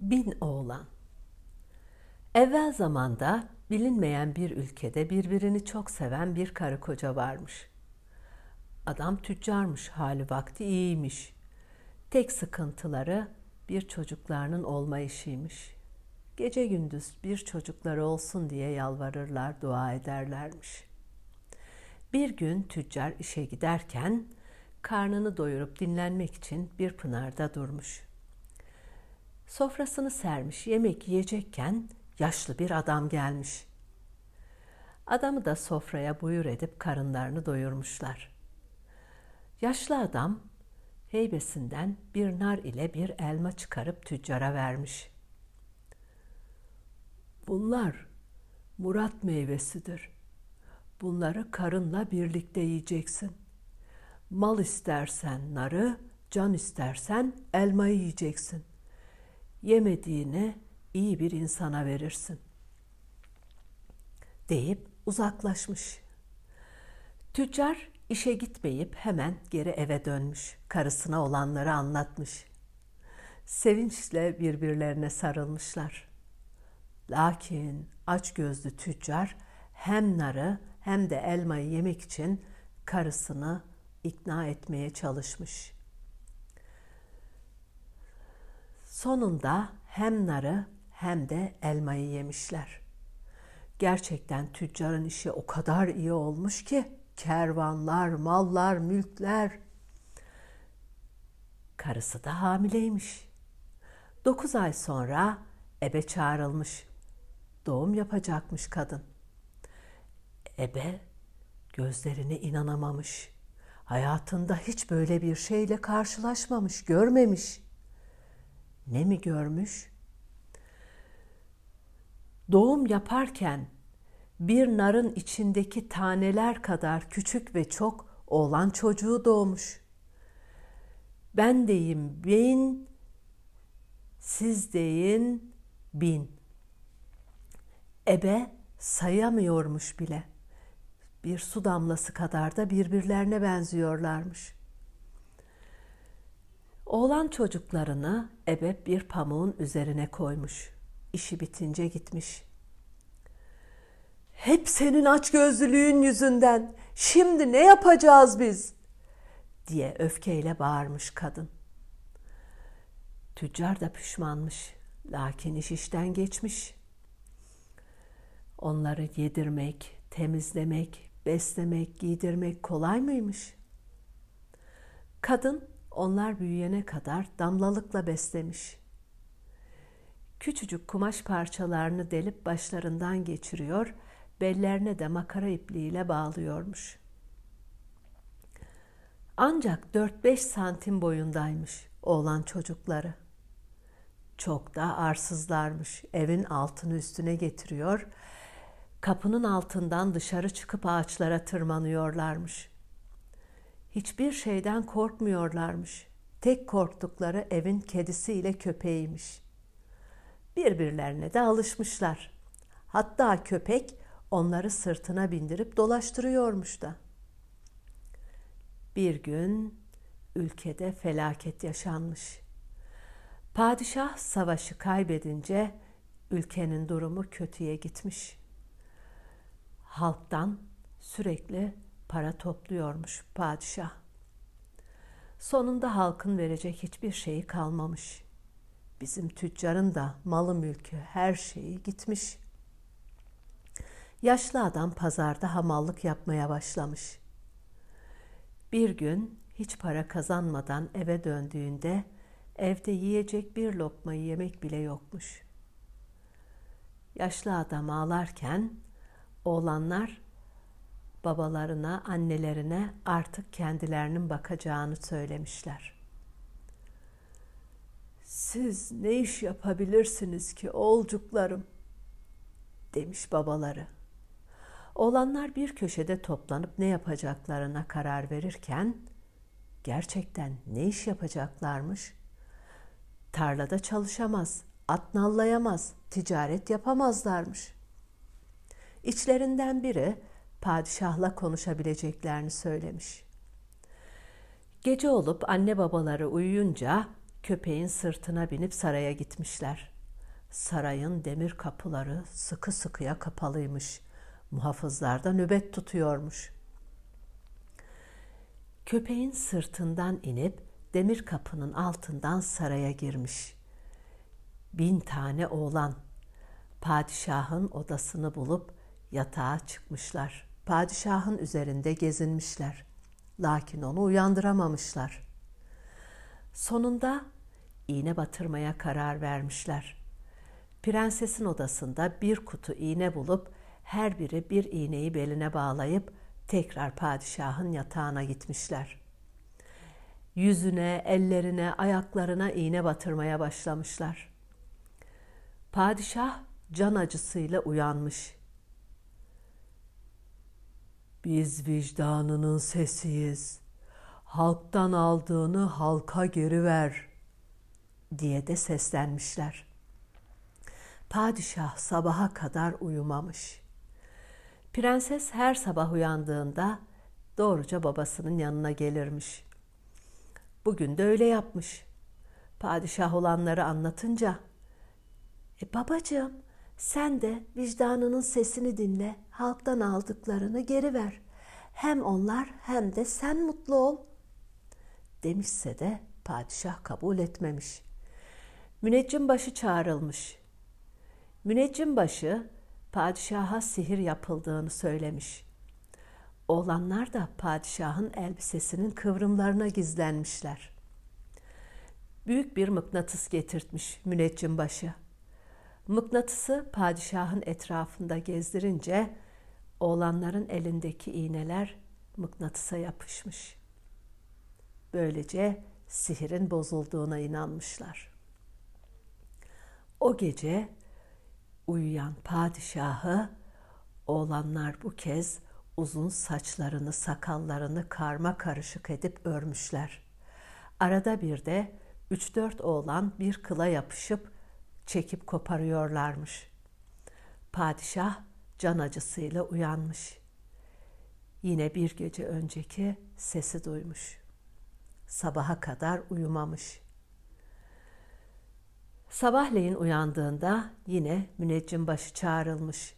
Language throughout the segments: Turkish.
Bin oğlan. Evvel zamanda bilinmeyen bir ülkede birbirini çok seven bir karı koca varmış. Adam tüccarmış, hali vakti iyiymiş. Tek sıkıntıları bir çocuklarının olmayışıymış. Gece gündüz bir çocukları olsun diye yalvarırlar, dua ederlermiş. Bir gün tüccar işe giderken karnını doyurup dinlenmek için bir pınarda durmuş. Sofrasını sermiş, yemek yiyecekken yaşlı bir adam gelmiş. Adamı da sofraya buyur edip karınlarını doyurmuşlar. Yaşlı adam heybesinden bir nar ile bir elma çıkarıp tüccara vermiş. Bunlar murat meyvesidir. Bunları karınla birlikte yiyeceksin. Mal istersen narı, can istersen elmayı yiyeceksin. Yemediğini iyi bir insana verirsin. Deyip uzaklaşmış. Tüccar işe gitmeyip hemen geri eve dönmüş. Karısına olanları anlatmış. Sevinçle birbirlerine sarılmışlar. Lakin aç gözlü tüccar hem narı hem de elmayı yemek için karısını ikna etmeye çalışmış. Sonunda hem narı hem de elmayı yemişler. Gerçekten tüccarın işi o kadar iyi olmuş ki kervanlar, mallar, mülkler. Karısı da hamileymiş. Dokuz ay sonra ebe çağrılmış. Doğum yapacakmış kadın. Ebe gözlerine inanamamış. Hayatında hiç böyle bir şeyle karşılaşmamış, görmemiş. Ne mi görmüş? Doğum yaparken bir narın içindeki taneler kadar küçük ve çok oğlan çocuğu doğmuş. Ben deyim bin, siz deyin bin. Ebe sayamıyormuş bile. Bir su damlası kadar da birbirlerine benziyorlarmış. Oğlan çocuklarını ebe bir pamuğun üzerine koymuş. İşi bitince gitmiş.'' Hep senin açgözlülüğün yüzünden. Şimdi ne yapacağız biz? diye öfkeyle bağırmış kadın. Tüccar da pişmanmış. Lakin iş işten geçmiş. Onları yedirmek, temizlemek, beslemek, giydirmek kolay mıymış? Kadın onlar büyüyene kadar damlalıkla beslemiş. Küçücük kumaş parçalarını delip başlarından geçiriyor bellerine de makara ipliğiyle bağlıyormuş. Ancak 4-5 santim boyundaymış oğlan çocukları. Çok da arsızlarmış. Evin altını üstüne getiriyor. Kapının altından dışarı çıkıp ağaçlara tırmanıyorlarmış. Hiçbir şeyden korkmuyorlarmış. Tek korktukları evin kedisiyle köpeğiymiş. Birbirlerine de alışmışlar. Hatta köpek onları sırtına bindirip dolaştırıyormuş da. Bir gün ülkede felaket yaşanmış. Padişah savaşı kaybedince ülkenin durumu kötüye gitmiş. Halktan sürekli para topluyormuş padişah. Sonunda halkın verecek hiçbir şeyi kalmamış. Bizim tüccarın da malı mülkü her şeyi gitmiş.'' Yaşlı adam pazarda hamallık yapmaya başlamış. Bir gün hiç para kazanmadan eve döndüğünde evde yiyecek bir lokmayı yemek bile yokmuş. Yaşlı adam ağlarken oğlanlar babalarına, annelerine artık kendilerinin bakacağını söylemişler. Siz ne iş yapabilirsiniz ki oğulcuklarım? demiş babaları. Oğlanlar bir köşede toplanıp ne yapacaklarına karar verirken gerçekten ne iş yapacaklarmış? Tarlada çalışamaz, at nallayamaz, ticaret yapamazlarmış. İçlerinden biri padişahla konuşabileceklerini söylemiş. Gece olup anne babaları uyuyunca köpeğin sırtına binip saraya gitmişler. Sarayın demir kapıları sıkı sıkıya kapalıymış. Muhafızlar da nöbet tutuyormuş. Köpeğin sırtından inip demir kapının altından saraya girmiş. Bin tane oğlan padişahın odasını bulup yatağa çıkmışlar. Padişahın üzerinde gezinmişler. Lakin onu uyandıramamışlar. Sonunda iğne batırmaya karar vermişler. Prensesin odasında bir kutu iğne bulup her biri bir iğneyi beline bağlayıp tekrar padişahın yatağına gitmişler. Yüzüne, ellerine, ayaklarına iğne batırmaya başlamışlar. Padişah can acısıyla uyanmış. Biz vicdanının sesiyiz. Halktan aldığını halka geri ver diye de seslenmişler. Padişah sabaha kadar uyumamış. Prenses her sabah uyandığında doğruca babasının yanına gelirmiş. Bugün de öyle yapmış. Padişah olanları anlatınca, e babacığım sen de vicdanının sesini dinle, halktan aldıklarını geri ver. Hem onlar hem de sen mutlu ol. Demişse de padişah kabul etmemiş. Müneccim başı çağrılmış. Müneccim başı padişaha sihir yapıldığını söylemiş. Oğlanlar da padişahın elbisesinin kıvrımlarına gizlenmişler. Büyük bir mıknatıs getirtmiş müneccim başı. Mıknatısı padişahın etrafında gezdirince oğlanların elindeki iğneler mıknatısa yapışmış. Böylece sihirin bozulduğuna inanmışlar. O gece uyuyan padişahı oğlanlar bu kez uzun saçlarını, sakallarını karma karışık edip örmüşler. Arada bir de üç dört oğlan bir kıla yapışıp çekip koparıyorlarmış. Padişah can acısıyla uyanmış. Yine bir gece önceki sesi duymuş. Sabaha kadar uyumamış. Sabahleyin uyandığında yine müneccim başı çağrılmış.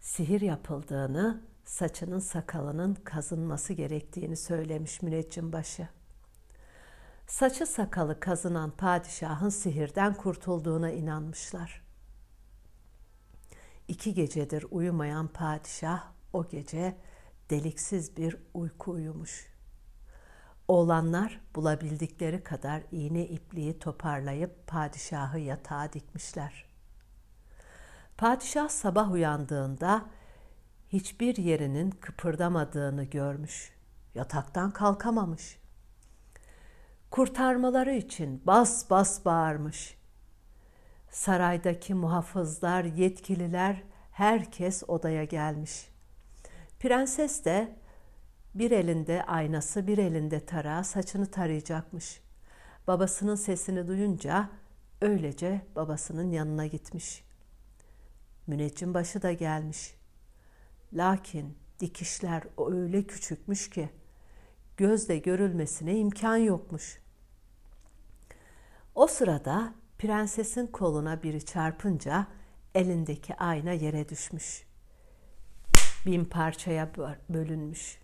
Sihir yapıldığını, saçının sakalının kazınması gerektiğini söylemiş müneccim başı. Saçı sakalı kazınan padişahın sihirden kurtulduğuna inanmışlar. İki gecedir uyumayan padişah o gece deliksiz bir uyku uyumuş. Oğlanlar bulabildikleri kadar iğne ipliği toparlayıp padişahı yatağa dikmişler. Padişah sabah uyandığında hiçbir yerinin kıpırdamadığını görmüş. Yataktan kalkamamış. Kurtarmaları için bas bas bağırmış. Saraydaki muhafızlar, yetkililer herkes odaya gelmiş. Prenses de bir elinde aynası, bir elinde tarağı saçını tarayacakmış. Babasının sesini duyunca öylece babasının yanına gitmiş. Müneccim başı da gelmiş. Lakin dikişler öyle küçükmüş ki gözle görülmesine imkan yokmuş. O sırada prensesin koluna biri çarpınca elindeki ayna yere düşmüş. Bin parçaya bölünmüş.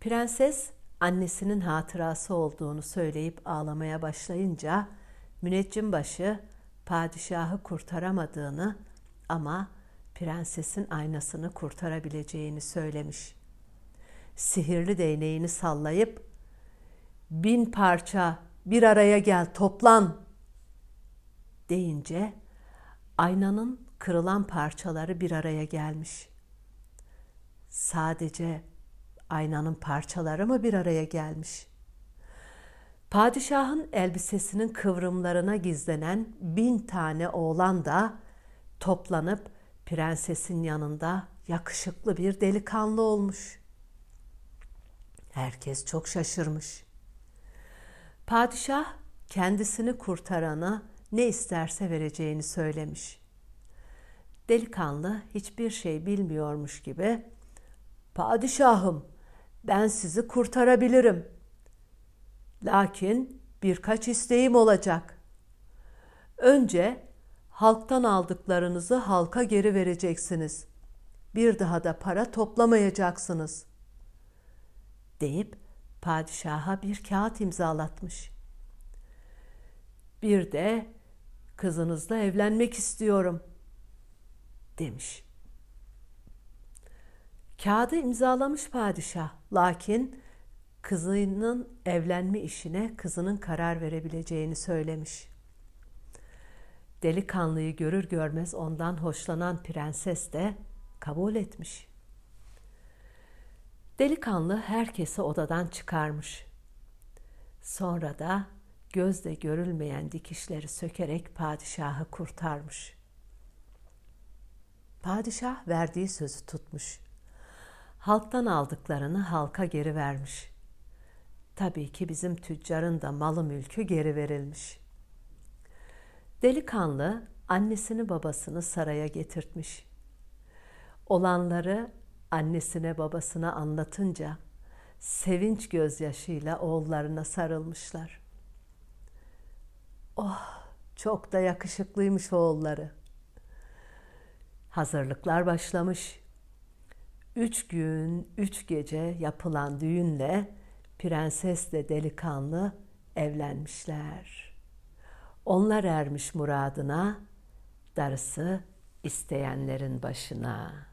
Prenses annesinin hatırası olduğunu söyleyip ağlamaya başlayınca müneccim başı padişahı kurtaramadığını ama prensesin aynasını kurtarabileceğini söylemiş. Sihirli değneğini sallayıp bin parça bir araya gel toplan deyince aynanın kırılan parçaları bir araya gelmiş. Sadece aynanın parçaları mı bir araya gelmiş? Padişahın elbisesinin kıvrımlarına gizlenen bin tane oğlan da toplanıp prensesin yanında yakışıklı bir delikanlı olmuş. Herkes çok şaşırmış. Padişah kendisini kurtarana ne isterse vereceğini söylemiş. Delikanlı hiçbir şey bilmiyormuş gibi "Padişahım, ben sizi kurtarabilirim." Lakin birkaç isteğim olacak. Önce halktan aldıklarınızı halka geri vereceksiniz. Bir daha da para toplamayacaksınız. Deyip padişaha bir kağıt imzalatmış. Bir de kızınızla evlenmek istiyorum demiş. Kağıdı imzalamış padişah lakin kızının evlenme işine kızının karar verebileceğini söylemiş. Delikanlıyı görür görmez ondan hoşlanan prenses de kabul etmiş. Delikanlı herkesi odadan çıkarmış. Sonra da gözle görülmeyen dikişleri sökerek padişahı kurtarmış. Padişah verdiği sözü tutmuş. Halktan aldıklarını halka geri vermiş. Tabii ki bizim tüccarın da malı mülkü geri verilmiş. Delikanlı annesini babasını saraya getirtmiş. Olanları annesine babasına anlatınca sevinç gözyaşıyla oğullarına sarılmışlar. Oh, çok da yakışıklıymış oğulları. Hazırlıklar başlamış. Üç gün, üç gece yapılan düğünle prensesle delikanlı evlenmişler. Onlar ermiş muradına, darısı isteyenlerin başına.''